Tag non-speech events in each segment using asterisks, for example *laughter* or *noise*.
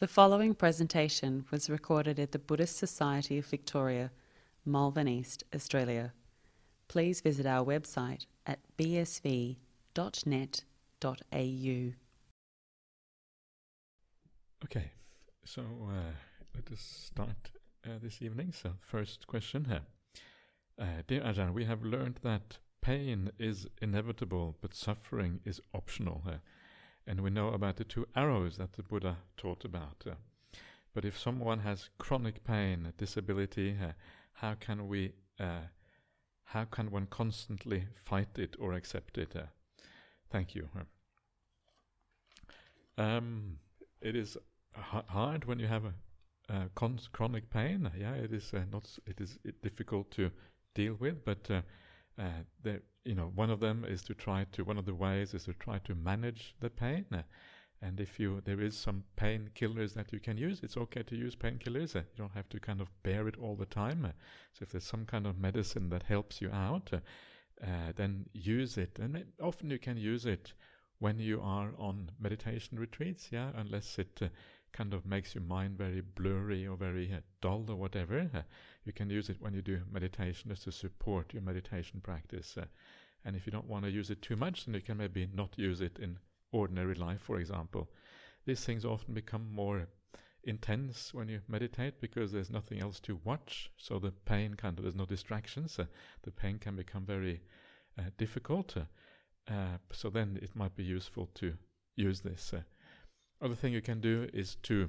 The following presentation was recorded at the Buddhist Society of Victoria, Malvern East, Australia. Please visit our website at bsv.net.au. Okay, so uh, let us start uh, this evening. So, first question here. Uh, dear Ajahn, we have learned that pain is inevitable, but suffering is optional. Uh, and we know about the two arrows that the Buddha taught about. Uh, but if someone has chronic pain, disability, uh, how can we, uh, how can one constantly fight it or accept it? Uh, thank you. Um, it is hard when you have a, a chronic pain. Yeah, it is uh, not. It is difficult to deal with, but uh, you know, one of them is to try to, one of the ways is to try to manage the pain. And if you, there is some painkillers that you can use, it's okay to use painkillers. You don't have to kind of bear it all the time. So if there's some kind of medicine that helps you out, uh, then use it. And it, often you can use it when you are on meditation retreats, yeah, unless it uh, kind of makes your mind very blurry or very uh, dull or whatever. Uh, you can use it when you do meditation as to support your meditation practice. Uh, and if you don't want to use it too much, then you can maybe not use it in ordinary life, for example. These things often become more intense when you meditate because there's nothing else to watch. So the pain kind of, there's no distractions. Uh, the pain can become very uh, difficult. Uh, so then it might be useful to use this. Uh, other thing you can do is to,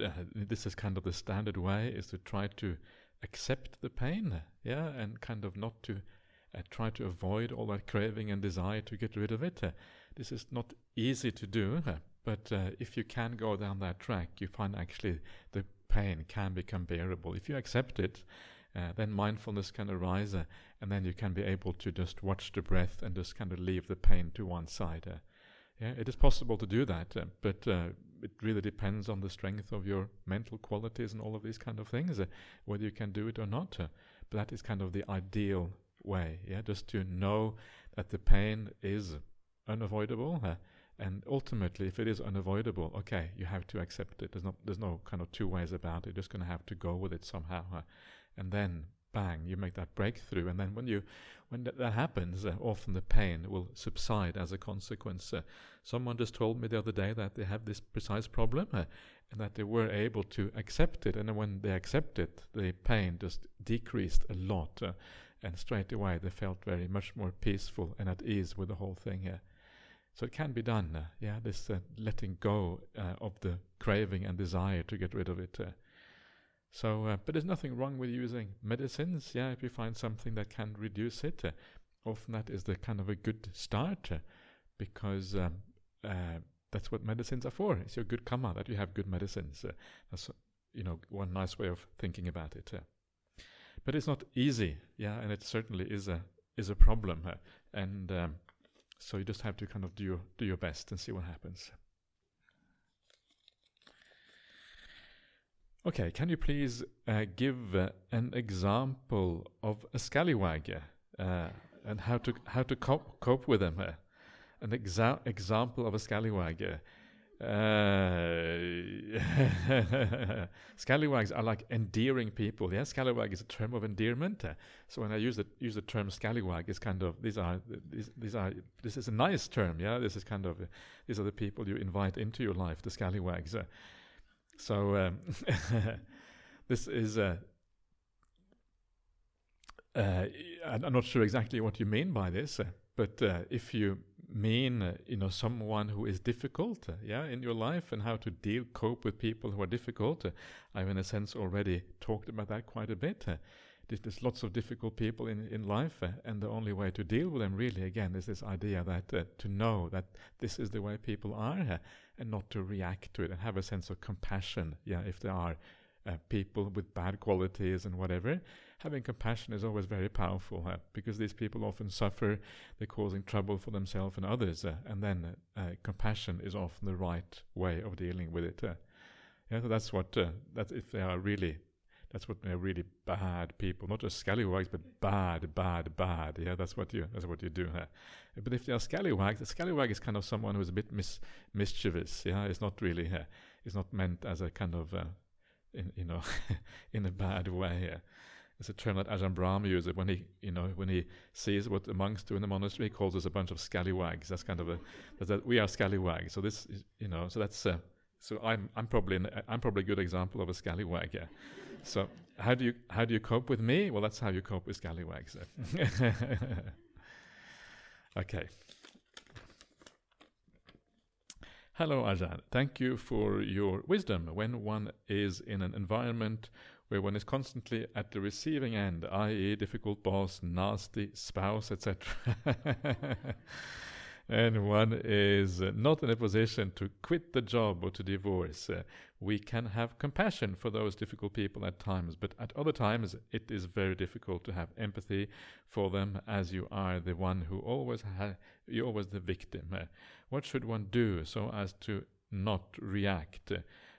uh, uh, this is kind of the standard way, is to try to accept the pain, yeah, and kind of not to uh, try to avoid all that craving and desire to get rid of it. Uh, this is not easy to do, uh, but uh, if you can go down that track, you find actually the pain can become bearable. If you accept it, uh, then mindfulness can arise, uh, and then you can be able to just watch the breath and just kind of leave the pain to one side. yeah, it is possible to do that, but it really depends on the strength of your mental qualities and all of these kind of things, whether you can do it or not. but that is kind of the ideal way. Yeah, just to know that the pain is unavoidable, uh, and ultimately, if it is unavoidable, okay, you have to accept it. There's no there's no kind of two ways about it. You're just going to have to go with it somehow, uh, and then bang, you make that breakthrough, and then when you when th- that happens, uh, often the pain will subside as a consequence. Uh, someone just told me the other day that they have this precise problem, uh, and that they were able to accept it, and when they accept it, the pain just decreased a lot. Uh, and straight away they felt very much more peaceful and at ease with the whole thing here. So it can be done, uh, yeah, this uh, letting go of the craving and desire to get rid of it. Uh. So, uh, but there's nothing wrong with using medicines, yeah, if you find something that can reduce it. Uh, often that is the kind of a good start because um, that's what medicines are for. It's your good karma that you have good medicines. that's, you know, one nice way of thinking about it but it's not easy, yeah, and it certainly is a is a problem, uh, and um, so you just have to kind of do your, do your best and see what happens. Okay, can you please uh, give uh, an example of a scallywag uh, and how to how to cope cope with them? Uh, an exa- example of a scallywag. Uh, *laughs* scallywags are like endearing people. Yeah, scallywag is a term of endearment. Uh, so when I use the use the term scallywag, it's kind of these are these, these are this is a nice term. Yeah, this is kind of these are the people you invite into your life, the scallywags. Uh, so um, *laughs* this is. Uh, uh, I'm not sure exactly what you mean by this, but if you mean uh, you know someone who is difficult uh, yeah in your life and how to deal cope with people who are difficult uh, i've in a sense already talked about that quite a bit uh, there's, there's, lots of difficult people in, in life uh, and the only way to deal with them really again is this idea that uh, to know that this is the way people are and not to react to it and have a sense of compassion yeah if there are people with bad qualities and whatever having compassion is always very powerful uh, because these people often suffer, they're causing trouble for themselves and others, uh, and then uh, compassion is often the right way of dealing with it. Uh. yeah, so that's what uh, that if they are really That's what they're really bad people, not just scallywags, but bad, bad, bad. Yeah, that's what you that's what you do. Huh? But if they are scallywags, a scallywag is kind of someone who's a bit mis- mischievous. Yeah, it's not really. Uh, it's not meant as a kind of, uh, in, you know, *laughs* in a bad way. Yeah. It's a term that Ajahn Brahm uses when he, you know, when he sees what the monks do in the monastery, he calls us a bunch of scallywags. That's kind of a, that we are scallywags. So this, is, you know, so that's, uh, so I'm, I'm probably, an, I'm probably a good example of a scallywag. Yeah. So how do you, how do you cope with me? Well, that's how you cope with scallywags. *laughs* okay. Hello, Ajahn. Thank you for your wisdom. When one is in an environment where one is constantly at the receiving end, i.e., difficult boss, nasty spouse, etc. *laughs* and one is not in a position to quit the job or to divorce. Uh, we can have compassion for those difficult people at times, but at other times it is very difficult to have empathy for them as you are the one who always ha- you're always the victim. Uh, what should one do so as to not react uh,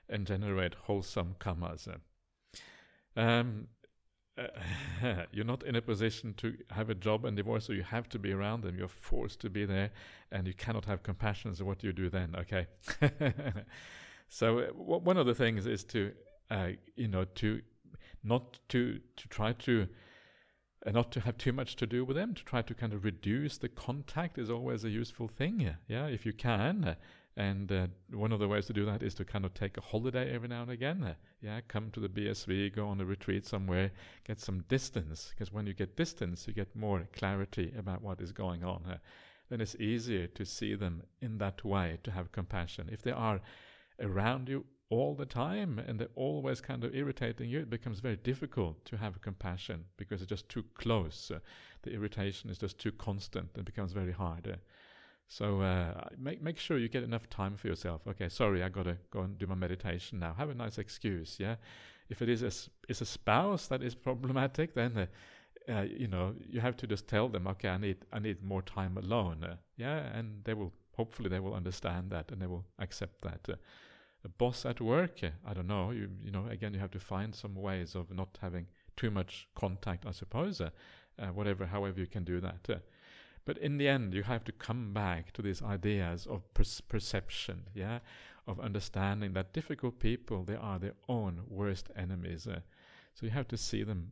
and generate wholesome karmas? Um, uh, *laughs* you're not in a position to have a job and divorce, so you have to be around them. You're forced to be there, and you cannot have compassion. So what do you do then? Okay. *laughs* so uh, w- one of the things is to, uh, you know, to not to to try to. Uh, not to have too much to do with them, to try to kind of reduce the contact is always a useful thing. Yeah, if you can, uh, and uh, one of the ways to do that is to kind of take a holiday every now and again. Uh, yeah, come to the BSV, go on a retreat somewhere, get some distance. Because when you get distance, you get more clarity about what is going on. Uh, then it's easier to see them in that way, to have compassion. If they are around you all the time and they're always kind of irritating you, it becomes very difficult to have compassion because it's just too close. Uh, the irritation is just too constant and becomes very hard. Uh, so uh, make make sure you get enough time for yourself. Okay, sorry, I gotta go and do my meditation now. Have a nice excuse, yeah. If it is a is a spouse that is problematic, then uh, uh, you know you have to just tell them, okay, I need I need more time alone, uh, yeah, and they will hopefully they will understand that and they will accept that. Uh, a boss at work, uh, I don't know. You you know again you have to find some ways of not having too much contact, I suppose. whatever, however you can do that. But in the end, you have to come back to these ideas of per- perception, yeah, of understanding that difficult people they are their own worst enemies. Uh, so you have to see them,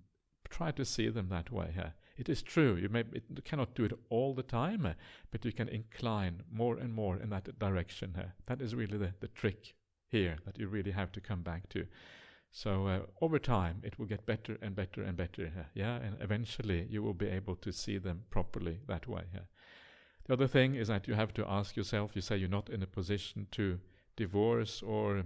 try to see them that way. It is true you may it, cannot do it all the time, uh, but you can incline more and more in that direction. That is really the, the trick here that you really have to come back to. So uh, over time, it will get better and better and better. Yeah, and eventually you will be able to see them properly that way. Yeah. The other thing is that you have to ask yourself. You say you're not in a position to divorce or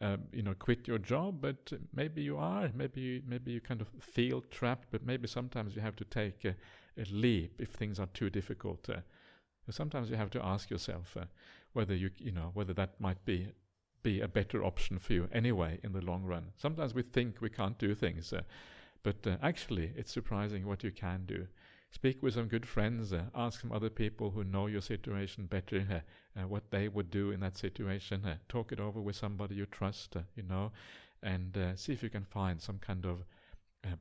um, you know quit your job, but maybe you are. Maybe you, maybe you kind of feel trapped. But maybe sometimes you have to take a, a leap if things are too difficult. Uh, sometimes you have to ask yourself uh, whether you you know whether that might be be a better option for you anyway in the long run. Sometimes we think we can't do things, uh, but uh, actually it's surprising what you can do. Speak with some good friends, uh, ask some other people who know your situation better uh, uh, what they would do in that situation. Uh, talk it over with somebody you trust, you know, and see if you can find some kind of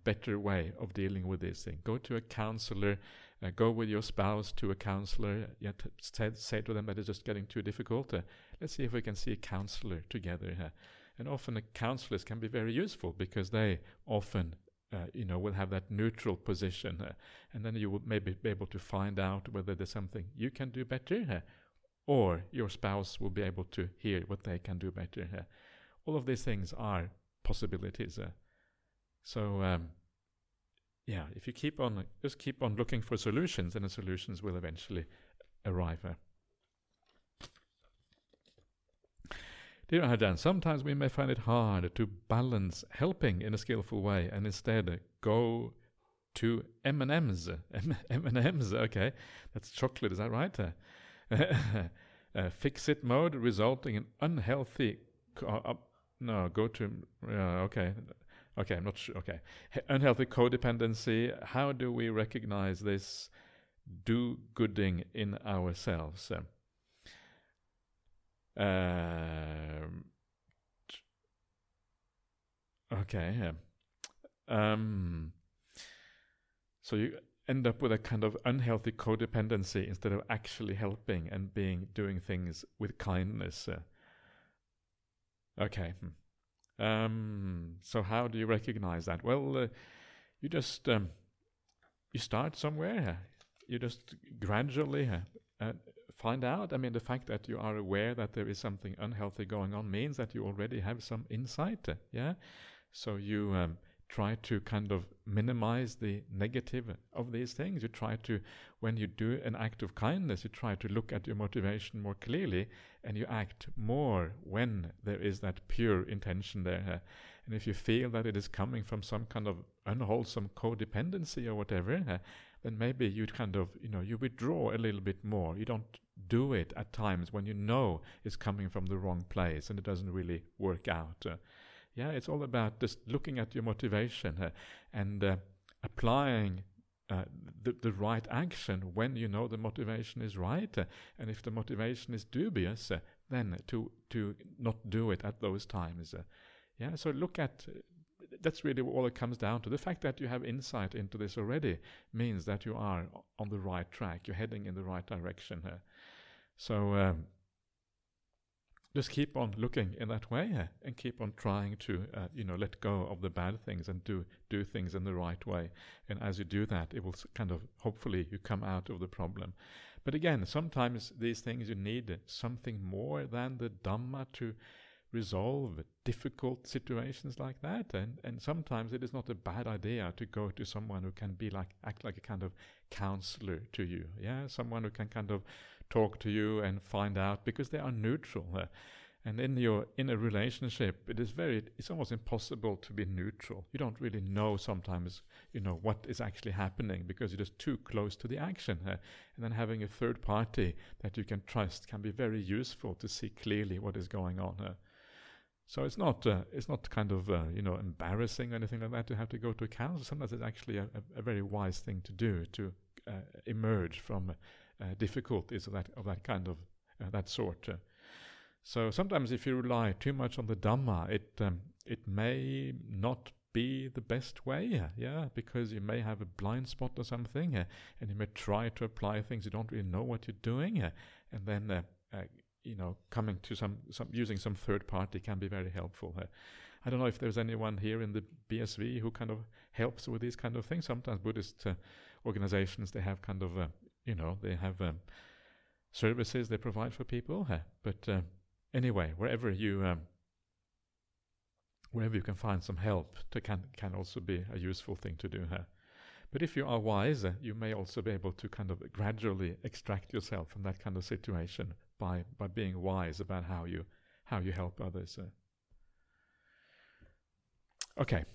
better way of dealing with this thing. Go to a counselor uh, go with your spouse to a counselor. Yet say, say to them that it's just getting too difficult. Uh, let's see if we can see a counselor together. Uh, and often, counselors can be very useful because they often, uh, you know, will have that neutral position, and then you will maybe be able to find out whether there's something you can do better, or your spouse will be able to hear what they can do better. all of these things are possibilities. so. Um, yeah, if you keep on just keep on looking for solutions, then the solutions will eventually arrive. Dear Ajahn, sometimes we may find it hard to balance helping in a skillful way and instead go to M&Ms. *laughs* M&Ms, okay. That's chocolate, is that right? uh, *laughs* fix-it mode resulting in unhealthy... Co- uh, no, go to... Uh, okay. Okay, I'm not sure. Okay. Unhealthy codependency. How do we recognize this do gooding in ourselves? Um, okay. Um, so you end up with a kind of unhealthy codependency instead of actually helping and being doing things with kindness. Uh, okay. Hmm. Um, so how do you recognize that? Well, uh, you just um, you start somewhere. You just gradually uh, find out. I mean, the fact that you are aware that there is something unhealthy going on means that you already have some insight. Uh, yeah. So you um, try to kind of minimize the negative of these things. You try to, when you do an act of kindness, you try to look at your motivation more clearly and you act more when there is that pure intention there. And if you feel that it is coming from some kind of unwholesome codependency or whatever, then maybe you kind of, you know, you withdraw a little bit more. You don't do it at times when you know it's coming from the wrong place and it doesn't really work out. Yeah, it's all about just looking at your motivation uh, and uh, applying uh, the, the right action when you know the motivation is right. Uh, and if the motivation is dubious, uh, then to, to not do it at those times. Uh, yeah, so look at that's really all it comes down to. The fact that you have insight into this already means that you are on the right track. You're heading in the right direction. So um, just keep on looking in that way uh, and keep on trying to uh, you know let go of the bad things and do do things in the right way. And as you do that it will kind of hopefully you come out of the problem. But again sometimes these things you need something more than the dhamma to resolve difficult situations like that. And and sometimes it is not a bad idea to go to someone who can be like act like a kind of counselor to you. Yeah someone who can kind of talk to you and find out because they are neutral. Uh, and in your in a relationship, it is very it's almost impossible to be neutral. You don't really know sometimes, you know, what is actually happening because you're just too close to the action. Uh, and then having a third party that you can trust can be very useful to see clearly what is going on. Uh, so it's not uh, it's not kind of uh, you know embarrassing or anything like that to have to go to a counsellor. Sometimes it's actually a, a, very wise thing to do to uh, emerge from difficulties of that of that kind of uh, that sort. Uh. so sometimes, if you rely too much on the Dhamma, it um, it may not be the best way, yeah, because you may have a blind spot or something, uh, and you may try to apply things you don't really know what you're doing, uh, and then uh, you know coming to some, some using some third party can be very helpful. I don't know if there's anyone here in the BSV who kind of helps with these kind of things. Sometimes Buddhist organizations they have kind of you know, they have um, services they provide for people. but uh, anyway, wherever you um, wherever you can find some help, to can can also be a useful thing to do. But if you are wise, you may also be able to kind of gradually extract yourself from that kind of situation by by being wise about how you how you help others. Uh. Okay.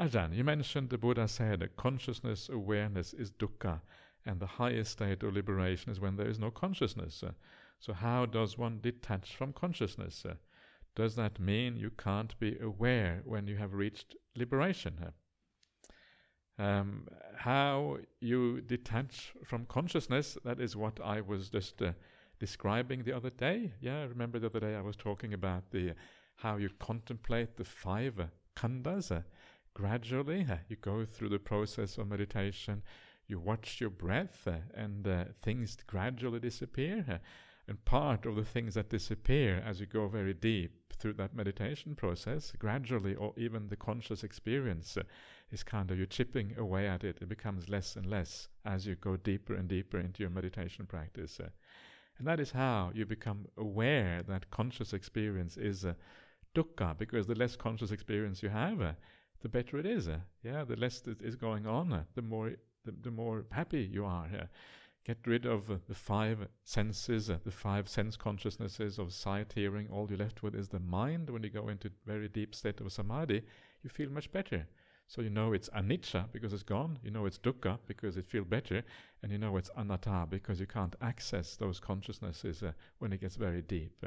Ajahn, you mentioned the Buddha said consciousness awareness is dukkha, and the highest state of liberation is when there is no consciousness. So, how does one detach from consciousness? Does that mean you can't be aware when you have reached liberation? Um, how you detach from consciousness, that is what I was just uh, describing the other day. Yeah, I remember the other day I was talking about the how you contemplate the five khandhas. Uh, gradually uh, you go through the process of meditation you watch your breath uh, and uh, things gradually disappear uh, and part of the things that disappear as you go very deep through that meditation process gradually or even the conscious experience uh, is kind of you're chipping away at it it becomes less and less as you go deeper and deeper into your meditation practice uh. and that is how you become aware that conscious experience is a dukkha because the less conscious experience you have the better it is. Uh, yeah, the less that is going on, uh, the more the, the more happy you are. Get rid of uh, the five senses, uh, the five sense consciousnesses of sight, hearing. All you're left with is the mind. When you go into very deep state of samadhi, you feel much better. So you know it's anicca because it's gone. You know it's dukkha because it feels better, and you know it's anatta because you can't access those consciousnesses uh, when it gets very deep.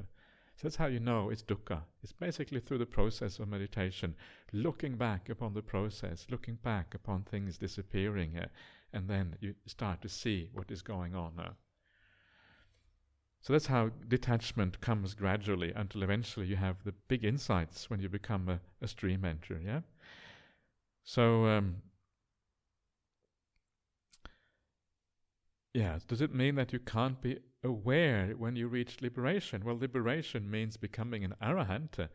So that's how you know it's dukkha. It's basically through the process of meditation, looking back upon the process, looking back upon things disappearing, uh, and then you start to see what is going on. So that's how detachment comes gradually until eventually you have the big insights when you become a, a stream enter. Yeah. So um, yeah, does it mean that you can't be aware when you reach liberation? Well, liberation means becoming an arahant.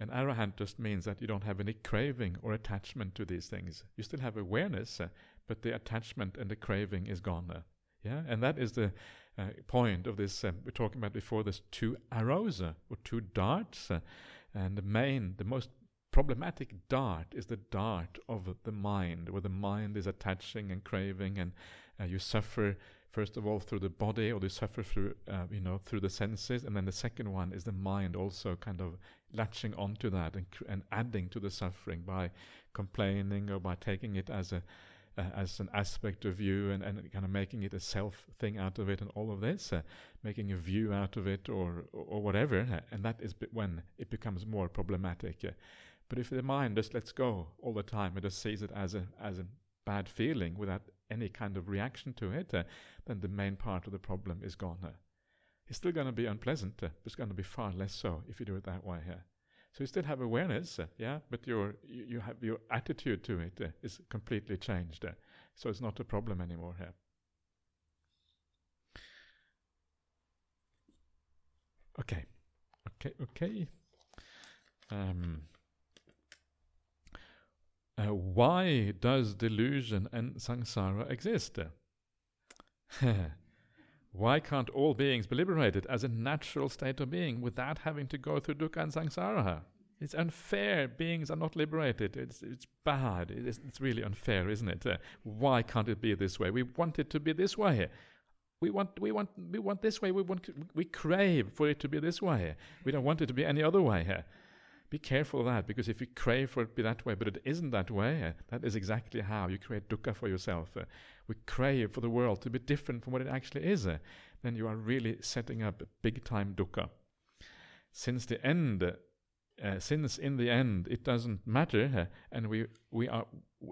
An arahant just means that you don't have any craving or attachment to these things. You still have awareness, but the attachment and the craving is gone. Yeah, and that is the uh, point of this. Uh, we're talking about before. this two arrows or two darts, and the main, the most problematic dart is the dart of the mind, where the mind is attaching and craving, and uh, you suffer first of all through the body, or they suffer through, uh, you know, through the senses, and then the second one is the mind also kind of latching onto that and, and adding to the suffering by complaining or by taking it as a uh, as an aspect of you and, and kind of making it a self thing out of it and all of this, uh, making a view out of it or, or, whatever. Uh, and that is when it becomes more problematic. But if the mind just lets go all the time and just sees it as a, as a bad feeling without any kind of reaction to it, uh, then the main part of the problem is gone. Uh. It's still going to be unpleasant, but it's going to be far less so if you do it that way. So you still have awareness, uh, yeah, but your you, you, have your attitude to it uh, is completely changed. Uh, so it's not a problem anymore here. Okay, okay, okay. Um, uh, why does delusion and samsara exist? *laughs* why can't all beings be liberated as a natural state of being without having to go through dukkha and samsara? It's unfair. Beings are not liberated. It's, it's bad. It's, it's really unfair, isn't it? Uh, why can't it be this way? We want it to be this way. We want, we want, we want this way. We want, we crave for it to be this way. We don't want it to be any other way. Be careful of that, because if you crave for it to be that way, but it isn't that way, uh, that is exactly how you create dukkha for yourself. Uh, we crave for the world to be different from what it actually is, uh, then you are really setting up big time dukkha. Since the end, uh, since in the end it doesn't matter, and we we are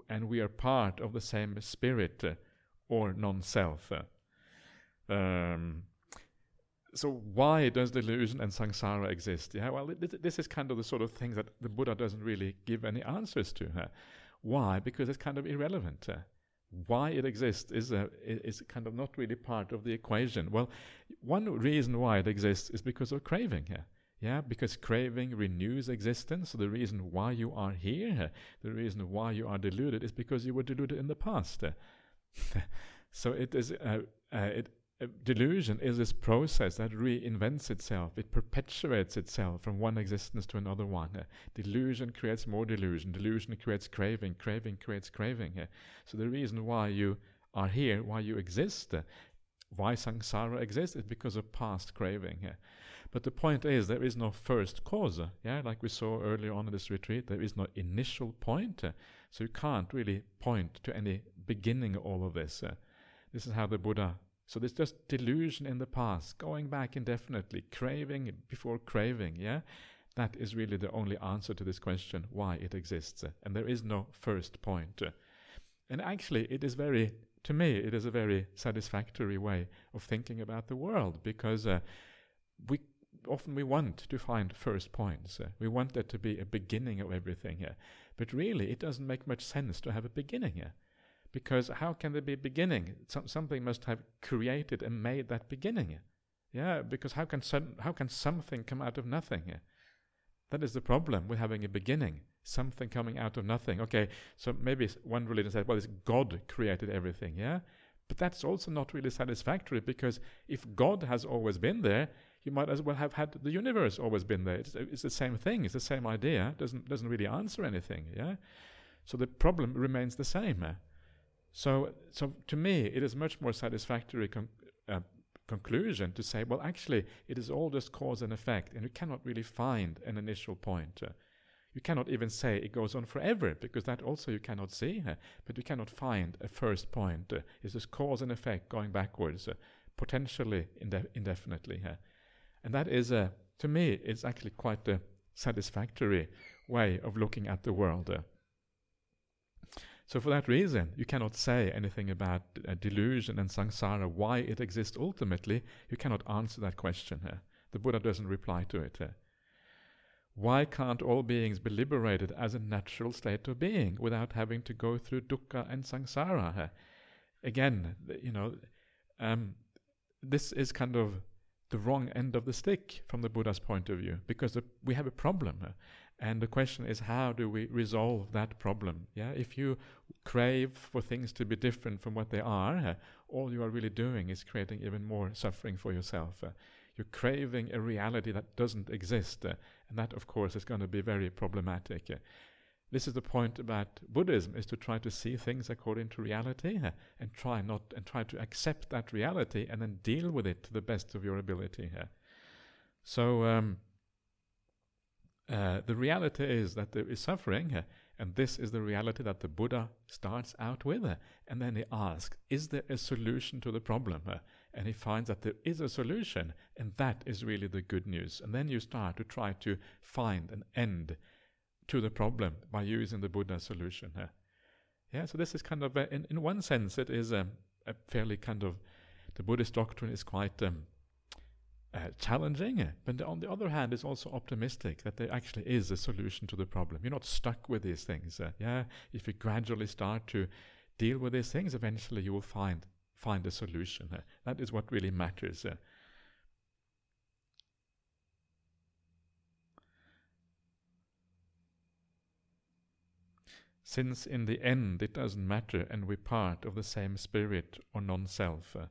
and we are part of the same spirit or non-self. Um, so why does delusion and samsara exist? Yeah, well, this is kind of the sort of thing that the Buddha doesn't really give any answers to. Why? Because it's kind of irrelevant why it exists is, a, is kind of not really part of the equation. Well, one reason why it exists is because of craving. Yeah, yeah because craving renews existence. So the reason why you are here, the reason why you are deluded, is because you were deluded in the past. *laughs* so it is uh, uh, it delusion is this process that reinvents itself. It perpetuates itself from one existence to another one. Uh, delusion creates more delusion. Delusion creates craving. Craving creates craving. Uh, so the reason why you are here, why you exist, uh, why samsara exists, is because of past craving. But the point is, there is no first cause. Yeah, like we saw earlier on in this retreat, there is no initial point. so you can't really point to any beginning of all of this. this is how the Buddha so there's just delusion in the past, going back indefinitely, craving before craving, yeah? That is really the only answer to this question, why it exists. And there is no first point. And actually, it is very, to me, it is a very satisfactory way of thinking about the world because uh, we often we want to find first points. Uh, we want there to be a beginning of everything. Uh, but really, it doesn't make much sense to have a beginning. Uh, because how can there be a beginning? Some, something must have created and made that beginning. Yeah, because how can some, how can something come out of nothing? That is the problem with having a beginning, something coming out of nothing. Okay, so maybe one religion says, well, it's God created everything, yeah? But that's also not really satisfactory because if God has always been there, you might as well have had the universe always been there. It's, it's the same thing, it's the same idea, doesn't, doesn't really answer anything, yeah? So the problem remains the same. So, so to me, it is much more satisfactory con- uh, conclusion to say, well, actually, it is all just cause and effect, and you cannot really find an initial point. Uh, you cannot even say it goes on forever, because that also you cannot see, uh, but you cannot find a first point. Uh, it's just cause and effect going backwards, uh, potentially inde- indefinitely. and that is, uh, to me, it's actually quite a satisfactory way of looking at the world. So, for that reason, you cannot say anything about uh, delusion and samsara, why it exists ultimately. You cannot answer that question here. The Buddha doesn't reply to it here. Why can't all beings be liberated as a natural state of being without having to go through dukkha and samsara? Here? Again, you know, um, this is kind of the wrong end of the stick from the Buddha's point of view because the, we have a problem. Here. And the question is, how do we resolve that problem? Yeah, if you crave for things to be different from what they are, uh, all you are really doing is creating even more suffering for yourself. Uh, you're craving a reality that doesn't exist, uh, and that, of course, is going to be very problematic. Uh. this is the point about Buddhism: is to try to see things according to reality uh, and try not and try to accept that reality and then deal with it to the best of your ability. Uh. so. Um, uh, the reality is that there is suffering, uh, and this is the reality that the Buddha starts out with. Uh, and then he asks, Is there a solution to the problem? And he finds that there is a solution, and that is really the good news. And then you start to try to find an end to the problem by using the Buddha solution. Yeah, so this is kind of, in, in one sense, it is um, a fairly kind of, the Buddhist doctrine is quite. Um, uh, challenging, but on the other hand, it's also optimistic that there actually is a solution to the problem. You're not stuck with these things. Uh, yeah, if you gradually start to deal with these things, eventually you will find find a solution. Uh, that is what really matters. Since in the end it doesn't matter and we're part of the same spirit or non self. Uh,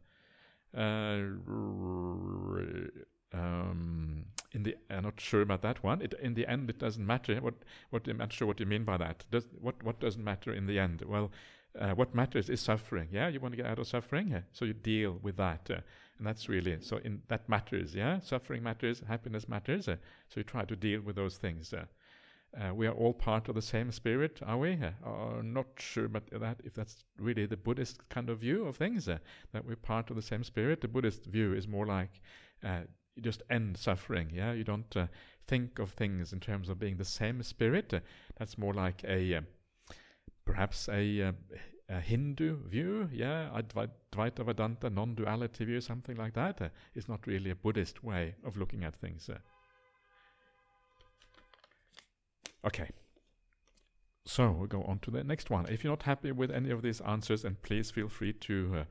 um, in the, I'm not sure about that one. It, in the end, it doesn't matter. What, what I'm not sure what you mean by that. Does, what, what doesn't matter in the end? Well, uh, what matters is suffering. Yeah, you want to get out of suffering, yeah? so you deal with that, uh, and that's really so. In that matters. Yeah, suffering matters, happiness matters. Uh, so you try to deal with those things. Uh. Uh, we are all part of the same spirit, are we? Uh, not sure, but that if that's really the Buddhist kind of view of things, uh, that we're part of the same spirit. The Buddhist view is more like uh, you just end suffering. Yeah, you don't uh, think of things in terms of being the same spirit. Uh, that's more like a perhaps a, a, Hindu view. Yeah, Advaita Vedanta, non-duality view, something like that. It's not really a Buddhist way of looking at things. Okay. So we'll go on to the next one. If you're not happy with any of these answers, and please feel free to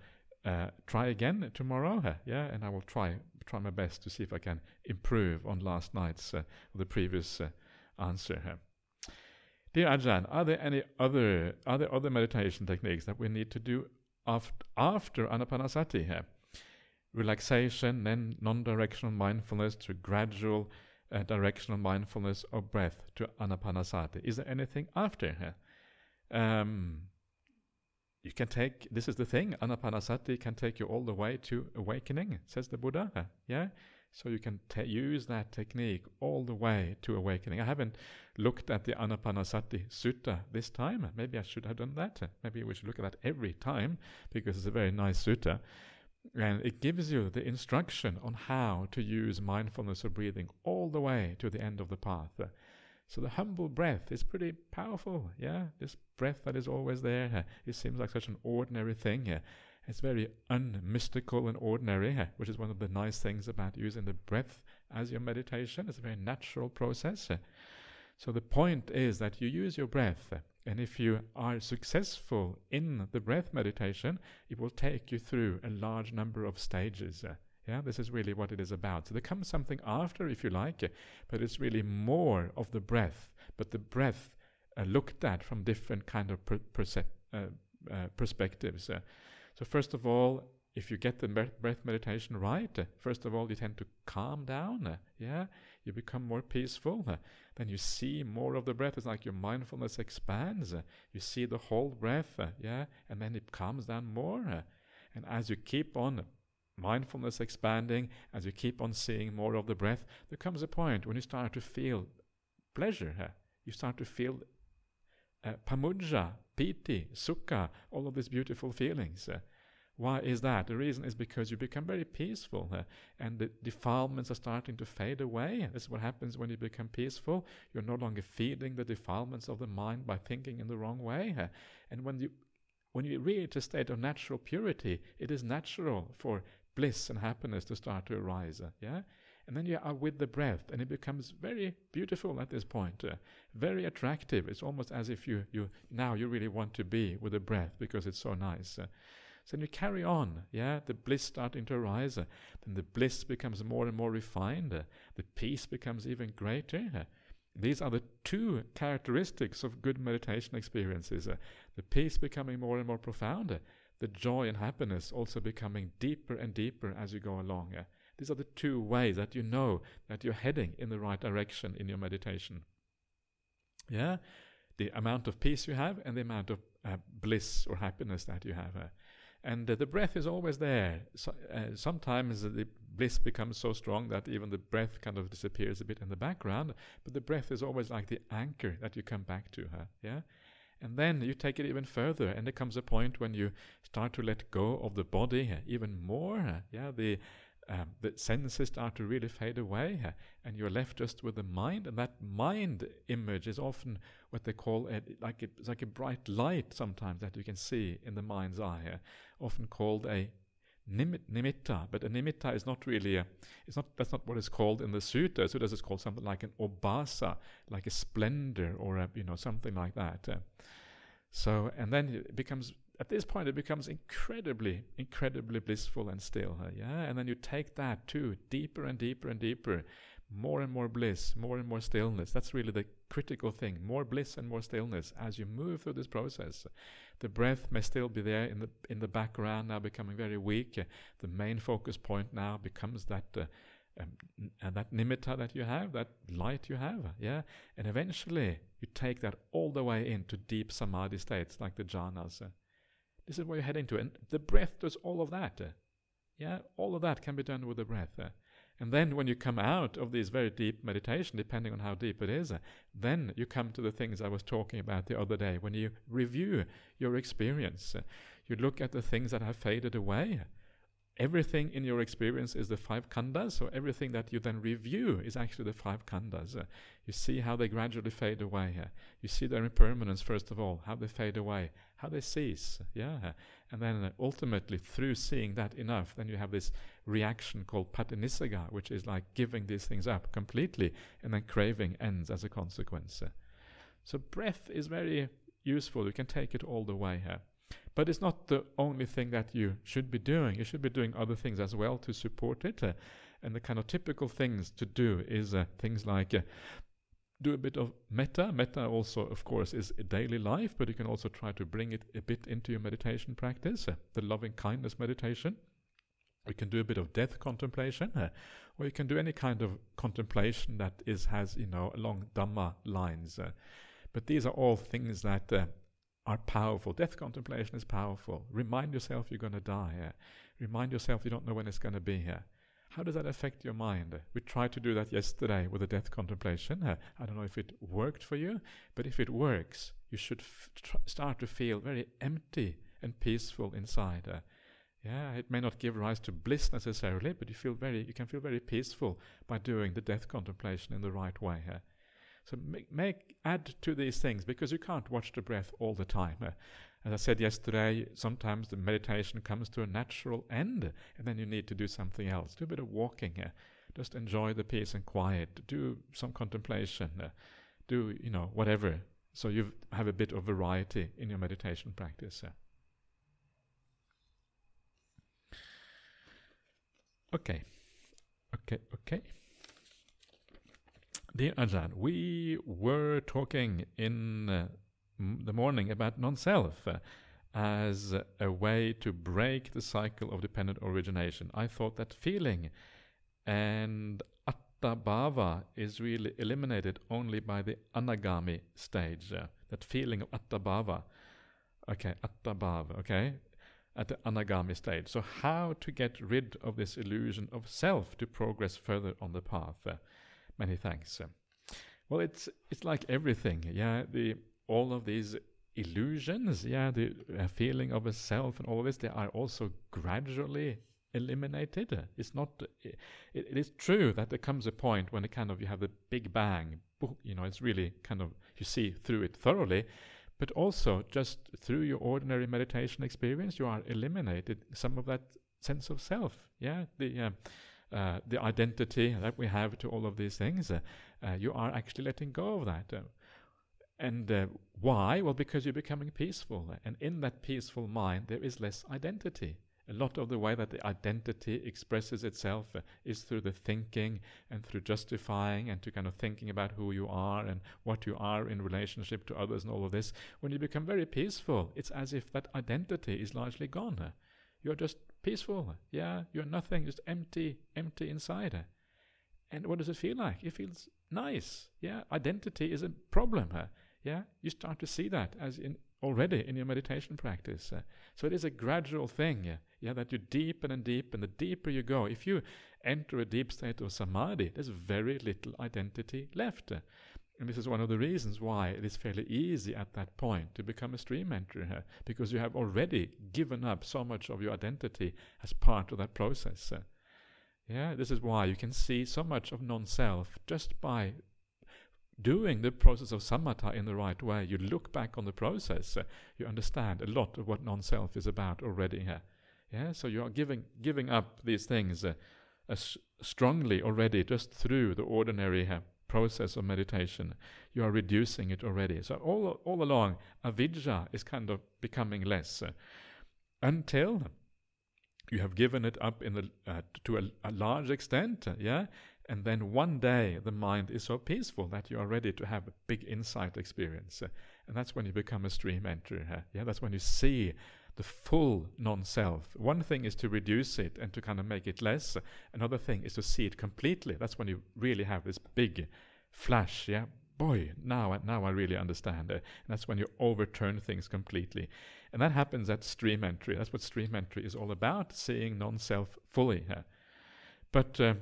uh, uh, try again tomorrow. Uh, yeah, and I will try try my best to see if I can improve on last night's uh, the previous uh, answer. Dear Ajahn, are there any other are there other meditation techniques that we need to do after after anapanasati? Relaxation, then non-directional mindfulness to gradual uh, directional mindfulness of breath to anapanasati. Is there anything after? Um, you can take, this is the thing, anapanasati can take you all the way to awakening, says the Buddha. Yeah? So you can use that technique all the way to awakening. I haven't looked at the Anapanasati Sutta this time. Maybe I should have done that. Maybe we should look at that every time because it's a very nice sutta. And it gives you the instruction on how to use mindfulness of breathing all the way to the end of the path. So the humble breath is pretty powerful, yeah? This breath that is always there. Uh, it seems like such an ordinary thing. Uh, it's very unmystical and ordinary, uh, which is one of the nice things about using the breath as your meditation. It's a very natural process. So the point is that you use your breath and if you are successful in the breath meditation, it will take you through a large number of stages. Uh, yeah, this is really what it is about. So there comes something after, if you like, uh, but it's really more of the breath, but the breath uh, looked at from different kind of per- uh, uh, perspectives. Uh. so first of all, if you get the breath meditation right, first of all, you tend to calm down. yeah, you become more peaceful. Uh, then you see more of the breath. It's like your mindfulness expands. Uh, you see the whole breath. Uh, yeah, and then it calms down more. and as you keep on mindfulness expanding, as you keep on seeing more of the breath, there comes a point when you start to feel pleasure. you start to feel uh, pamujja, piti, sukha, all of these beautiful feelings. Uh, Why is that? The reason is because you become very peaceful uh, and the defilements are starting to fade away. This is what happens when you become peaceful. You're no longer feeding the defilements of the mind by thinking in the wrong way. Uh, and when you when you reach a state of natural purity, it is natural for bliss and happiness to start to arise. Uh, yeah? And then you are with the breath, and it becomes very beautiful at this point, uh, very attractive. It's almost as if you, you now you really want to be with the breath because it's so nice. Uh, so then you carry on, yeah, the bliss starting to arise. Then the bliss becomes more and more refined. The peace becomes even greater. These are the two characteristics of good meditation experiences. The peace becoming more and more profound, the joy and happiness also becoming deeper and deeper as you go along. These are the two ways that you know that you're heading in the right direction in your meditation. Yeah? The amount of peace you have and the amount of uh, bliss or happiness that you have. And the breath is always there. So, uh, sometimes the bliss becomes so strong that even the breath kind of disappears a bit in the background, but the breath is always like the anchor that you come back to. Huh? Yeah? And then you take it even further, and there comes a point when you start to let go of the body even more. Yeah, the um, the senses start to really fade away, uh, and you're left just with the mind. And that mind image is often what they call a, like a, it's like a bright light sometimes that you can see in the mind's eye, uh, often called a nimitta. But a nimitta is not really a, it's not that's not what it's called in the sutta. Sutta is called something like an obhasa, like a splendor or a you know something like that. Uh, so and then it becomes at this point it becomes incredibly, incredibly blissful and still. Uh, yeah, and then you take that too deeper and deeper and deeper, more and more bliss, more and more stillness. That's really the critical thing: more bliss and more stillness as you move through this process. The breath may still be there in the in the background, now becoming very weak. The main focus point now becomes that. Uh, um, and that nimitta that you have, that light you have, yeah, and eventually you take that all the way into deep samadhi states like the jhanas. Uh, this is where you're heading to. And the breath does all of that. Yeah, all of that can be done with the breath. And then when you come out of this very deep meditation, depending on how deep it is, then you come to the things I was talking about the other day. When you review your experience, you look at the things that have faded away everything in your experience is the five khandhas, so everything that you then review is actually the five khandhas. Uh, you see how they gradually fade away. Uh, you see their impermanence, first of all, how they fade away, how they cease. Yeah, and then uh, ultimately, through seeing that enough, then you have this reaction called patinissagga, which is like giving these things up completely, and then craving ends as a consequence. Uh, so breath is very useful. You can take it all the way here. But it's not the only thing that you should be doing. You should be doing other things as well to support it. Uh, and the kind of typical things to do is uh, things like uh, do a bit of metta. Metta also, of course, is daily life, but you can also try to bring it a bit into your meditation practice, uh, the loving kindness meditation. We can do a bit of death contemplation, uh, or you can do any kind of contemplation that is has you know along Dhamma lines. Uh, but these are all things that uh, are powerful. Death contemplation is powerful. Remind yourself you're going to die. Uh, remind yourself you don't know when it's going to be here. How does that affect your mind? We tried to do that yesterday with the death contemplation. Uh, I don't know if it worked for you, but if it works, you should f- start to feel very empty and peaceful inside. Uh, yeah, it may not give rise to bliss necessarily, but you feel very, you can feel very peaceful by doing the death contemplation in the right way. Uh, so make, make add to these things because you can't watch the breath all the time. Uh, as I said yesterday, sometimes the meditation comes to a natural end, and then you need to do something else. Do a bit of walking here. Just enjoy the peace and quiet. Do some contemplation. Uh, do you know whatever. So you have a bit of variety in your meditation practice. Uh. Okay, okay, okay. Dear Ajahn, we were talking in uh, the morning about non-self uh, as a way to break the cycle of dependent origination. I thought that feeling and atta bhava is really eliminated only by the anagami stage. Uh, that feeling of atta bhava. Okay, atta bhava, okay? At the anagami stage. So, how to get rid of this illusion of self to progress further on the path? Many thanks. Well, it's it's like everything. Yeah, the all of these illusions, yeah, the uh, feeling of a self and all this, they are also gradually eliminated. It's not. It, it is true that there comes a point when it kind of you have the big bang. You know, it's really kind of you see through it thoroughly, but also just through your ordinary meditation experience, you are eliminated some of that sense of self. Yeah, the. Uh, uh, the identity that we have to all of these things, uh, uh you are actually letting go of that. And why? Well, because you're becoming peaceful. And in that peaceful mind, there is less identity. A lot of the way that the identity expresses itself is through the thinking and through justifying and to kind of thinking about who you are and what you are in relationship to others and all of this. When you become very peaceful, it's as if that identity is largely gone. You're just peaceful. Yeah, you're nothing, just empty, empty inside. And what does it feel like? It feels nice. Yeah, identity is a problem. Yeah, you start to see that as in already in your meditation practice. Uh, so it is a gradual thing. Yeah, yeah, that you deepen and deepen. The deeper you go, if you enter a deep state of samadhi, there's very little identity left. And this is one of the reasons why it is fairly easy at that point to become a stream uh, because you have already given up so much of your identity as part of that process. Yeah, this is why you can see so much of non-self just by doing the process of samatha in the right way, you look back on the process, you understand a lot of what non-self is about already. Yeah, so you are giving giving up these things uh, as strongly already just through the ordinary process of meditation. You are reducing it already. So all all along, avidya is kind of becoming less until you have given it up in the, uh, to a, a large extent. Uh, yeah, and then one day the mind is so peaceful that you are ready to have a big insight experience. And that's when you become a stream enterer. Uh, yeah, that's when you see the full non-self. One thing is to reduce it and to kind of make it less. Another thing is to see it completely. That's when you really have this big flash. Yeah, boy, now now I really understand. Uh, and that's when you overturn things completely. And that happens at stream entry. That's what stream entry is all about: seeing non-self fully. Uh, but uh,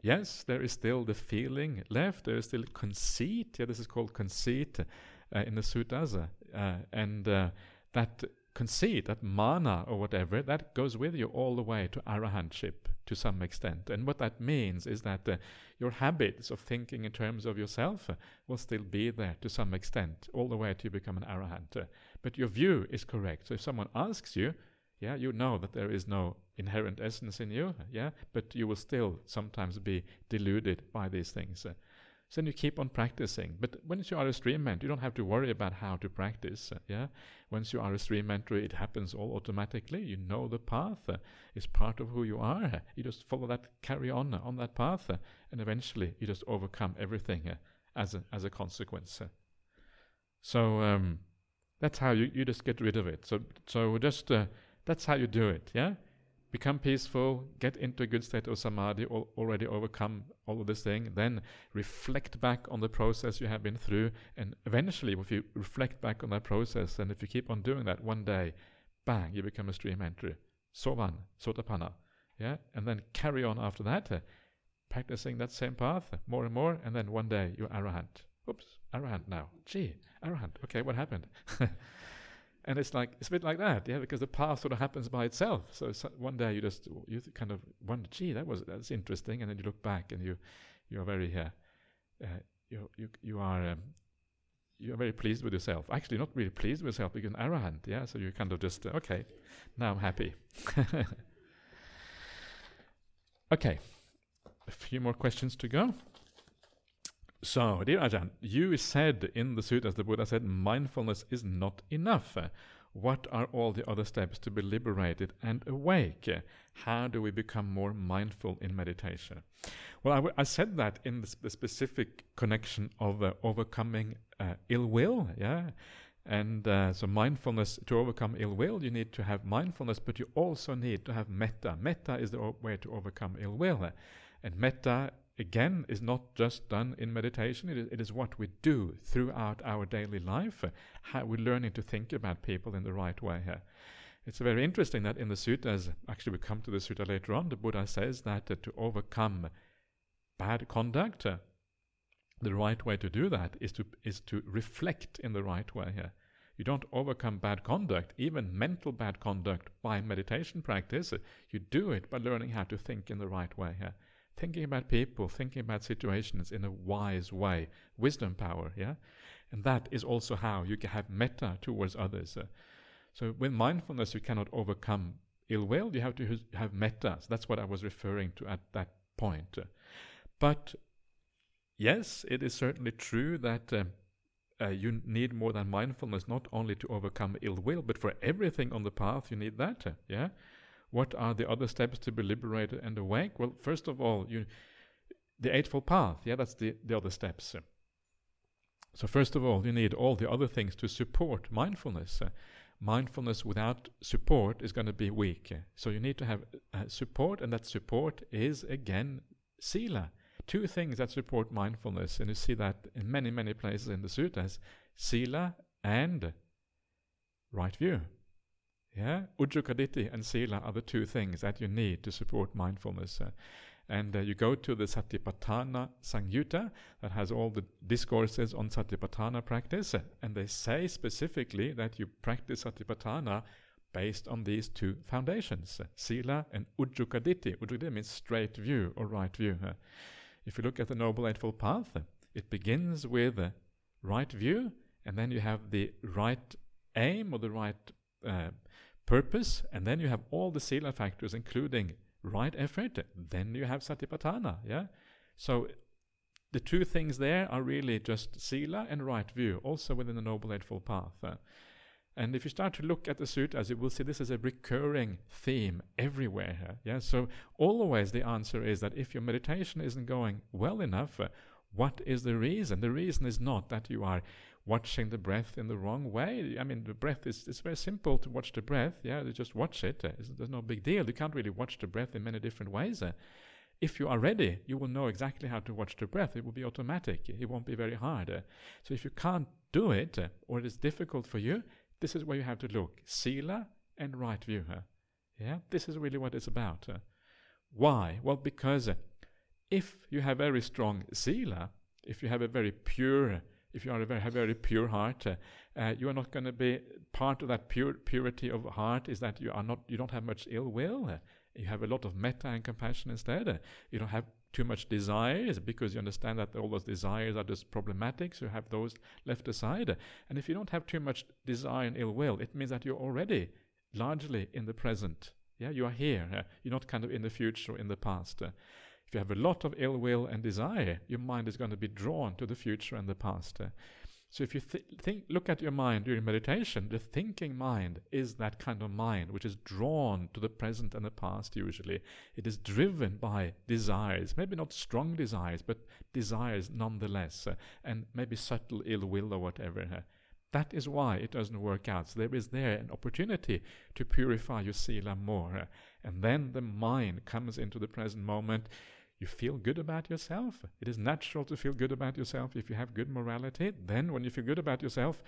yes, there is still the feeling left. There is still conceit. Yeah, this is called conceit uh, in the suttas, uh, and uh, that conceit, that mana or whatever, that goes with you all the way to arahantship to some extent. And what that means is that uh, your habits of thinking in terms of yourself uh, will still be there to some extent, all the way to you become an arahant. Uh, but your view is correct. So if someone asks you, yeah, you know that there is no inherent essence in you, yeah, but you will still sometimes be deluded by these things. Uh, so then you keep on practicing. But once you are a stream enterer, you don't have to worry about how to practice. Uh, yeah, once you are a stream enterer, it happens all automatically. You know the path; uh, it's part of who you are. You just follow that, carry on uh, on that path, uh, and eventually you just overcome everything uh, as a as a consequence. Uh. So um, that's how you, you just get rid of it. So so just that's how you do it. Yeah, become peaceful, get into a good state of samadhi, al- already overcome all of this thing, then reflect back on the process you have been through, and eventually, if you reflect back on that process, and if you keep on doing that, one day, bang, you become a stream entry, sovan, sotapanna, yeah, and then carry on after that, uh, practicing that same path more and more, and then one day you're arahant. Oops, arahant now. Gee, arahant. Okay, what happened? *laughs* and it's like it's a bit like that, yeah, because the path sort of happens by itself. So, so one day you just you kind of wonder, gee, that was that's interesting, and then you look back and you you are very uh, uh, you you you are um, you are very pleased with yourself. Actually, not really pleased with yourself because arahant, yeah. So you kind of just uh, okay, now I'm happy. *laughs* okay, a few more questions to go. So, dear Ajahn, you said in the suttas, the Buddha said, mindfulness is not enough. What are all the other steps to be liberated and awake? How do we become more mindful in meditation? Well, I, w- I said that in the, sp- the specific connection of uh, overcoming uh, ill will, yeah. And uh, so, mindfulness to overcome ill will, you need to have mindfulness, but you also need to have metta. Metta is the o- way to overcome ill will. And metta again is not just done in meditation, it is, it is what we do throughout our daily life, how we're learning to think about people in the right way here. It's very interesting that in the suttas, actually we come to the sutta later on, the Buddha says that uh, to overcome bad conduct, uh, the right way to do that is to is to reflect in the right way here. You don't overcome bad conduct, even mental bad conduct, by meditation practice. You do it by learning how to think in the right way. Yeah? Thinking about people, thinking about situations in a wise way, wisdom power. Yeah, and that is also how you can have metta towards others. Uh, so with mindfulness, you cannot overcome ill will. You have to have metta. So that's what I was referring to at that point. But yes, it is certainly true that. Uh, uh, you need more than mindfulness, not only to overcome ill will, but for everything on the path, you need that. Uh, yeah. What are the other steps to be liberated and awake? Well, first of all, you, the Eightfold Path. Yeah, that's the, the other steps. So first of all, you need all the other things to support mindfulness. Mindfulness without support is going to be weak. So you need to have uh, support, and that support is again sila two things that support mindfulness, and you see that in many, many places in the suttas sila and right view. Yeah, Ujuka and sila are the two things that you need to support mindfulness. Uh, and uh, you go to the Satipatthana Samyutta that has all the discourses on Satipatthana practice, uh, and they say specifically that you practice Satipatthana based on these two foundations, uh, Sila and Ujuka Ditthi. means straight view or right view. Uh, if you look at the Noble Eightfold Path, it begins with right view, and then you have the right aim or the right uh, purpose, and then you have all the sila factors, including right effort. Then you have satipatthana. Yeah, so the two things there are really just sila and right view, also within the Noble Eightfold Path. Uh, and if you start to look at the suttas, you will see this is a recurring theme everywhere. Yeah, so always the answer is that if your meditation isn't going well enough, uh, what is the reason? The reason is not that you are watching the breath in the wrong way. I mean, the breath is it's very simple to watch the breath. Yeah, you just watch it. Uh, there's no big deal. You can't really watch the breath in many different ways. Uh, if you are ready, you will know exactly how to watch the breath. It will be automatic. It won't be very hard. Uh, so if you can't do it, or it is difficult for you, this is where you have to look. Sila and right view. Yeah, this is really what it's about. Why? Well, because if you have very strong sila, if you have a very pure, if you are a very, have a very pure heart, uh, uh you are not going to be part of that pure purity of heart. Is that you are not, you don't have much ill will. Uh, you have a lot of metta and compassion instead. Uh, you don't have too much desires because you understand that all those desires are just problematic, so you have those left aside. And if you don't have too much desire and ill will, it means that you're already largely in the present. Yeah, you are here. Uh, you're not kind of in the future or in the past. If you have a lot of ill will and desire, your mind is going to be drawn to the future and the past. So if you th- think, look at your mind during meditation, the thinking mind is that kind of mind which is drawn to the present and the past. Usually, it is driven by desires, maybe not strong desires, but desires nonetheless, uh, and maybe subtle ill will or whatever. Uh. That is why it doesn't work out. So there is there an opportunity to purify your sila more, uh, and then the mind comes into the present moment you feel good about yourself. It is natural to feel good about yourself if you have good morality. Then, when you feel good about yourself,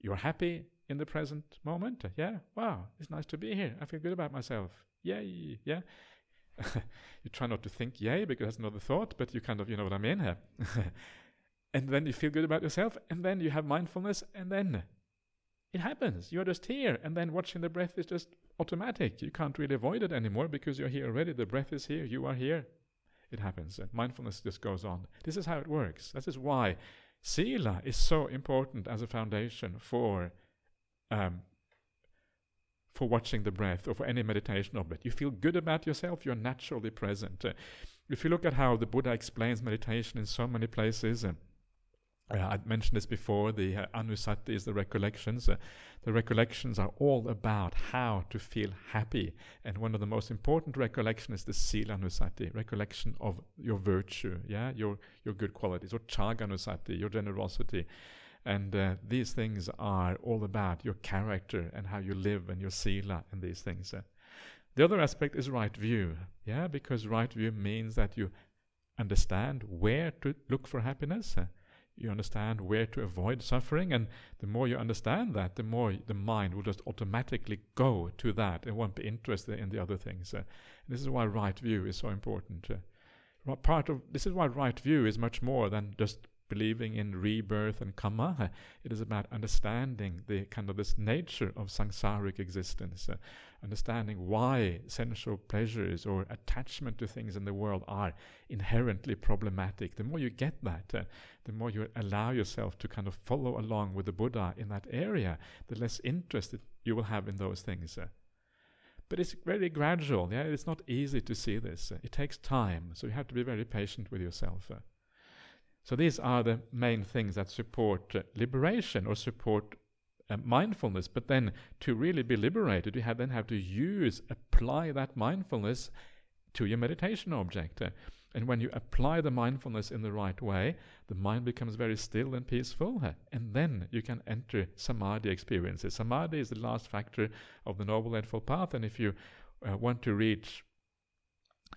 you're happy in the present moment. Yeah, wow, it's nice to be here. I feel good about myself. Yay, yeah. *laughs* you try not to think yay because that's another thought, but you kind of, you know what I mean here. *laughs* and then you feel good about yourself, and then you have mindfulness, and then it happens. You're just here, and then watching the breath is just automatic. You can't really avoid it anymore because you're here already. The breath is here, you are here it happens. And mindfulness just goes on. This is how it works. This is why Sila is so important as a foundation for um, for watching the breath or for any meditation of it. You feel good about yourself, you're naturally present. Uh, if you look at how the Buddha explains meditation in so many places, uh, I mentioned this before. The uh, anusati is the recollections. Uh, the recollections are all about how to feel happy, and one of the most important recollections is the sila anusati, recollection of your virtue, yeah, your your good qualities, or caga anusati, your generosity, and uh, these things are all about your character and how you live and your sila and these things. Uh. The other aspect is right view, yeah, because right view means that you understand where to look for happiness. You understand where to avoid suffering and the more you understand that the more the mind will just automatically go to that. And won't be interested in the other things. Uh, this is why right view is so important. Uh, part of this is why right view is much more than just believing in rebirth and karma. *laughs* It is about understanding the kind of this nature of samsaric existence, uh, understanding why sensual pleasures or attachment to things in the world are inherently problematic. The more you get that, uh, the more you allow yourself to kind of follow along with the Buddha in that area, the less interest you will have in those things. Uh. But it's very gradual. Yeah, it's not easy to see this. Uh, it takes time, so you have to be very patient with yourself. So these are the main things that support uh, liberation or support uh, mindfulness. But then to really be liberated, you have then have to use, apply that mindfulness to your meditation object. Uh, and when you apply the mindfulness in the right way, the mind becomes very still and peaceful, uh, and then you can enter samadhi experiences. Samadhi is the last factor of the Noble Eightfold Path, and if you uh, want to reach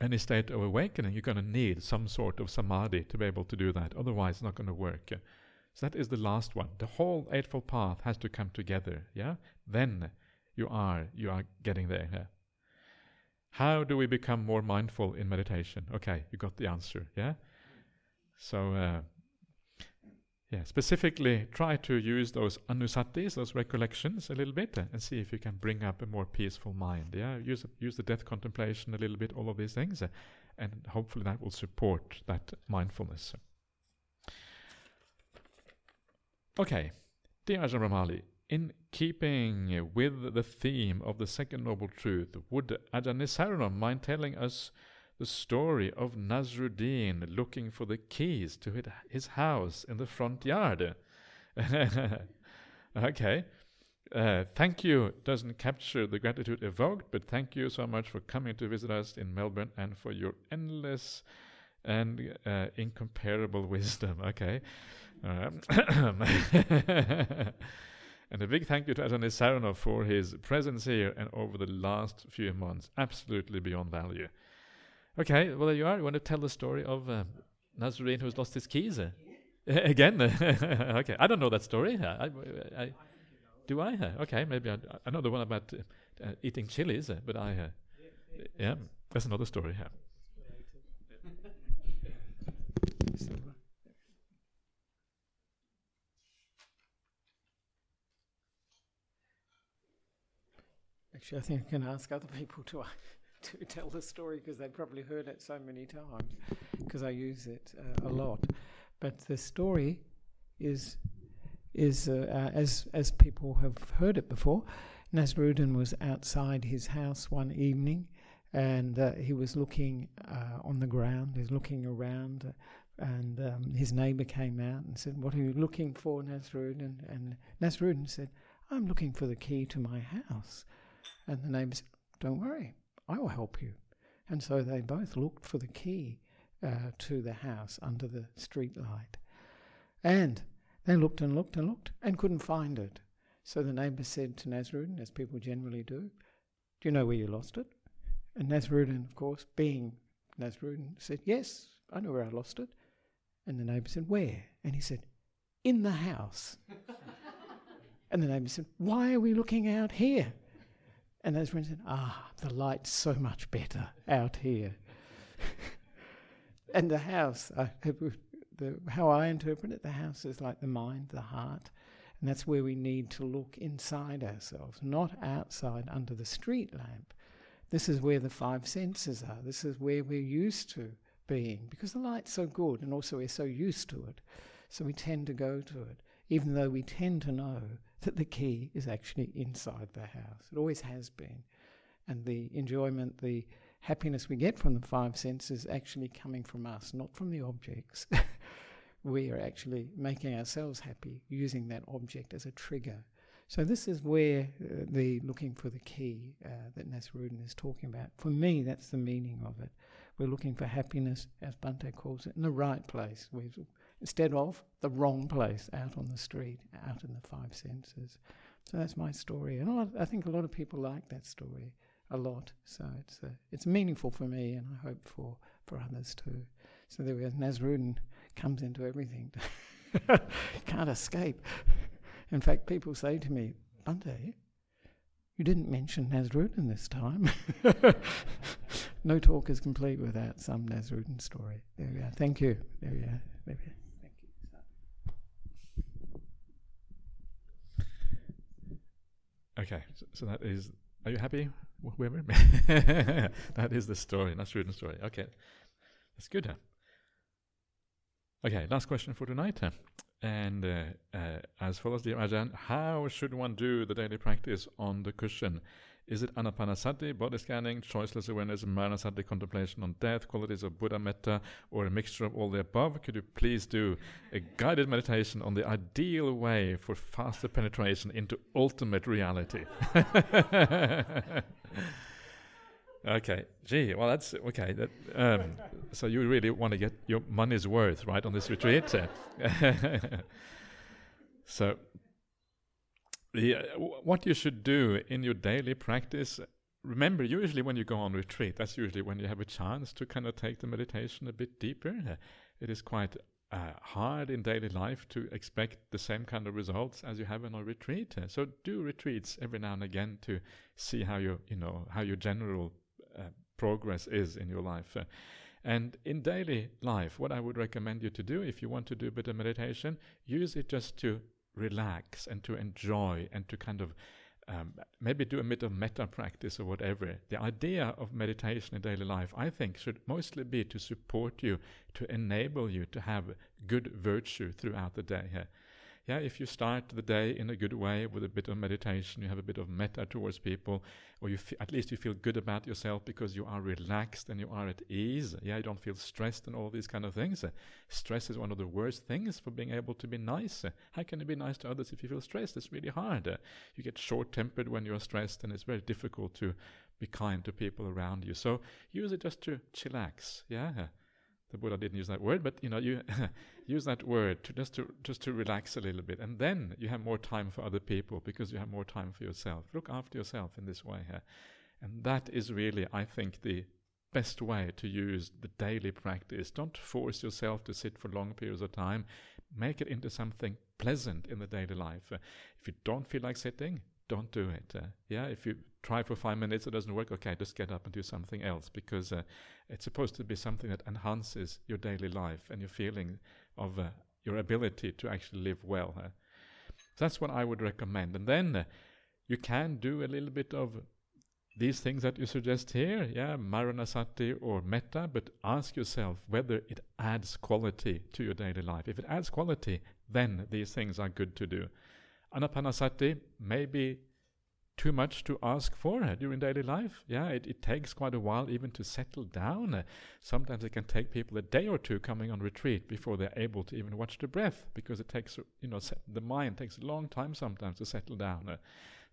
any state of awakening, you're going to need some sort of samadhi to be able to do that. Otherwise, it's not going to work. So that is the last one. The whole eightfold path has to come together. Yeah, then you are you are getting there. Yeah? How do we become more mindful in meditation? Okay, you got the answer. Yeah. So. Uh, yeah, specifically try to use those anusatis, those recollections, a little bit, uh, and see if you can bring up a more peaceful mind. Yeah, use use the death contemplation a little bit, all of these things, uh, and hopefully that will support that mindfulness. Okay, dear Ajahn Brahmali, in keeping with the theme of the second noble truth, would Ajahn Nisaranam mind telling us the story of Nasruddin looking for the keys to his house in the front yard. *laughs* okay. Uh, thank you doesn't capture the gratitude evoked, but thank you so much for coming to visit us in Melbourne and for your endless and uh, incomparable *laughs* wisdom. Okay. Um, *coughs* and a big thank you to Ajahn Saranov for his presence here and over the last few months. Absolutely beyond value. Okay, well there you are. You want to tell the story of uh, Nazarene who's lost his keys? Uh? *laughs* Again? *laughs* okay, I don't know that story. I, I, I, do I? Okay, maybe I, I know the one about uh, eating chilies, uh, but I. Uh, yeah, that's another story. Actually, I think I can ask other people to *laughs* to tell the story because they've probably heard it so many times because I use it uh, a lot. But the story is is uh, uh, as as people have heard it before. Nasruddin was outside his house one evening, and uh, he was looking uh, on the ground. He was looking around, and um, his neighbour came out and said, "What are you looking for, Nasruddin?" And Nasruddin said, "I'm looking for the key to my house." And the neighbour said, "Don't worry, I will help you. And so they both looked for the key uh, to the house under the street light. And they looked and looked and looked and couldn't find it. So the neighbour said to Nasruddin, as people generally do, Do you know where you lost it? And Nasruddin, of course, being Nasruddin, said, Yes, I know where I lost it. And the neighbour said, Where? And he said, In the house. *laughs* and the neighbour said, Why are we looking out here? And those friends said, ah, the light's so much better out here. *laughs* and the house, I, the, how I interpret it, the house is like the mind, the heart. And that's where we need to look inside ourselves, not outside under the street lamp. This is where the five senses are. This is where we're used to being because the light's so good and also we're so used to it. So we tend to go to it, even though we tend to know that the key is actually inside the house. It always has been. And the enjoyment, the happiness we get from the five senses actually coming from us, not from the objects. *laughs* we are actually making ourselves happy using that object as a trigger. So this is where uh, the looking for the key uh, that Nasruddin is talking about. For me, that's the meaning of it. We're looking for happiness, as Bhante calls it, in the right place. We're instead of the wrong place out on the street, out in the five senses. So that's my story, and lot, I think a lot of people like that story a lot. So it's uh, it's meaningful for me, and I hope for for others too. So there we go. Nasruddin comes into everything. *laughs* Can't escape. In fact, people say to me, Bhante, you didn't mention Nasruddin this time. *laughs* no talk is complete without some Nasruddin story. There we are. Thank you. There we are. There we are. Okay, so, so that is. Are you happy, whoever? *laughs* that is the story, not student story. Okay, that's good. Huh? Okay, last question for tonight. Huh? And uh, uh, as follows, dear Ajahn, how should one do the daily practice on the cushion? Is it anapanasati, body scanning, choiceless awareness, maranasati, contemplation on death, qualities of Buddha metta, or a mixture of all the above? Could you please do a guided meditation on the ideal way for faster penetration into ultimate reality? *laughs* okay, gee, well, that's okay. That, um, so you really want to get your money's worth, right, on this retreat? *laughs* so uh, what you should do in your daily practice remember usually when you go on retreat that's usually when you have a chance to kind of take the meditation a bit deeper. It is quite uh, hard in daily life to expect the same kind of results as you have in a retreat. So do retreats every now and again to see how your you know how your general uh, progress is in your life. And in daily life what i would recommend you to do if you want to do a bit of meditation use it just to relax and to enjoy and to kind of um, maybe do a bit of metta practice or whatever. The idea of meditation in daily life, I think, should mostly be to support you, to enable you to have good virtue throughout the day. Here yeah, if you start the day in a good way with a bit of meditation, you have a bit of metta towards people, or you at least you feel good about yourself because you are relaxed and you are at ease. Yeah, you don't feel stressed and all these kind of things. Uh, stress is one of the worst things for being able to be nice. Uh, how can you be nice to others if you feel stressed? It's really hard. Uh, you get short-tempered when you're stressed, and it's very difficult to be kind to people around you. So use it just to chillax. Yeah the Buddha didn't use that word, but you know, you *laughs* use that word to just to just to relax a little bit, and then you have more time for other people because you have more time for yourself. Look after yourself in this way here, and that is really, I think, the best way to use the daily practice. Don't force yourself to sit for long periods of time. Make it into something pleasant in the daily life. If you don't feel like sitting, don't do it. Uh, yeah, if you try for five minutes, it doesn't work, okay, just get up and do something else because uh, it's supposed to be something that enhances your daily life and your feeling of uh, your ability to actually live well. Uh. That's what I would recommend. And then uh, you can do a little bit of these things that you suggest here, yeah, Maranasati or Metta, but ask yourself whether it adds quality to your daily life. If it adds quality, then these things are good to do. Anapanasati, may be too much to ask for uh, during daily life. Yeah, it, it takes quite a while even to settle down. Uh, sometimes it can take people a day or two coming on retreat before they're able to even watch the breath because it takes, you know, the mind takes a long time sometimes to settle down. Uh,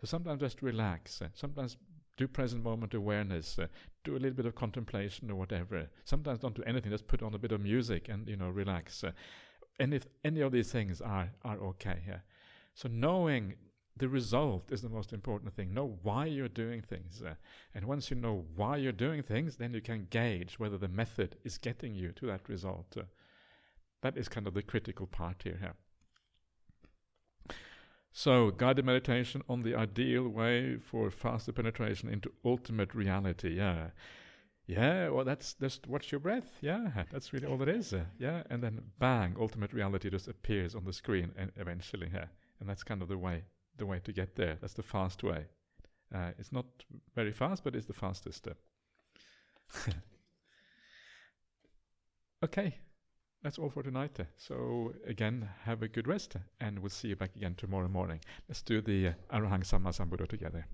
so sometimes just relax. Sometimes do present moment awareness. Do a little bit of contemplation or whatever. Sometimes don't do anything. Just put on a bit of music and you know relax. And if any of these things are are okay. So knowing the result is the most important thing. Know why you're doing things. Uh, and once you know why you're doing things, then you can gauge whether the method is getting you to that result. Uh, that is kind of the critical part here. Yeah. So, guided meditation on the ideal way for faster penetration into ultimate reality. Yeah. Yeah, well, that's just watch your breath. Yeah, that's really all it is. Uh, yeah, and then bang, ultimate reality just appears on the screen and eventually. Yeah and that's kind of the way the way to get there. That's the fast way. Uh, it's not very fast, but it's the fastest step. *laughs* okay, that's all for tonight. So again, have a good rest, and we'll see you back again tomorrow morning. Let's do the uh, Arahang Samma Sambuddha together.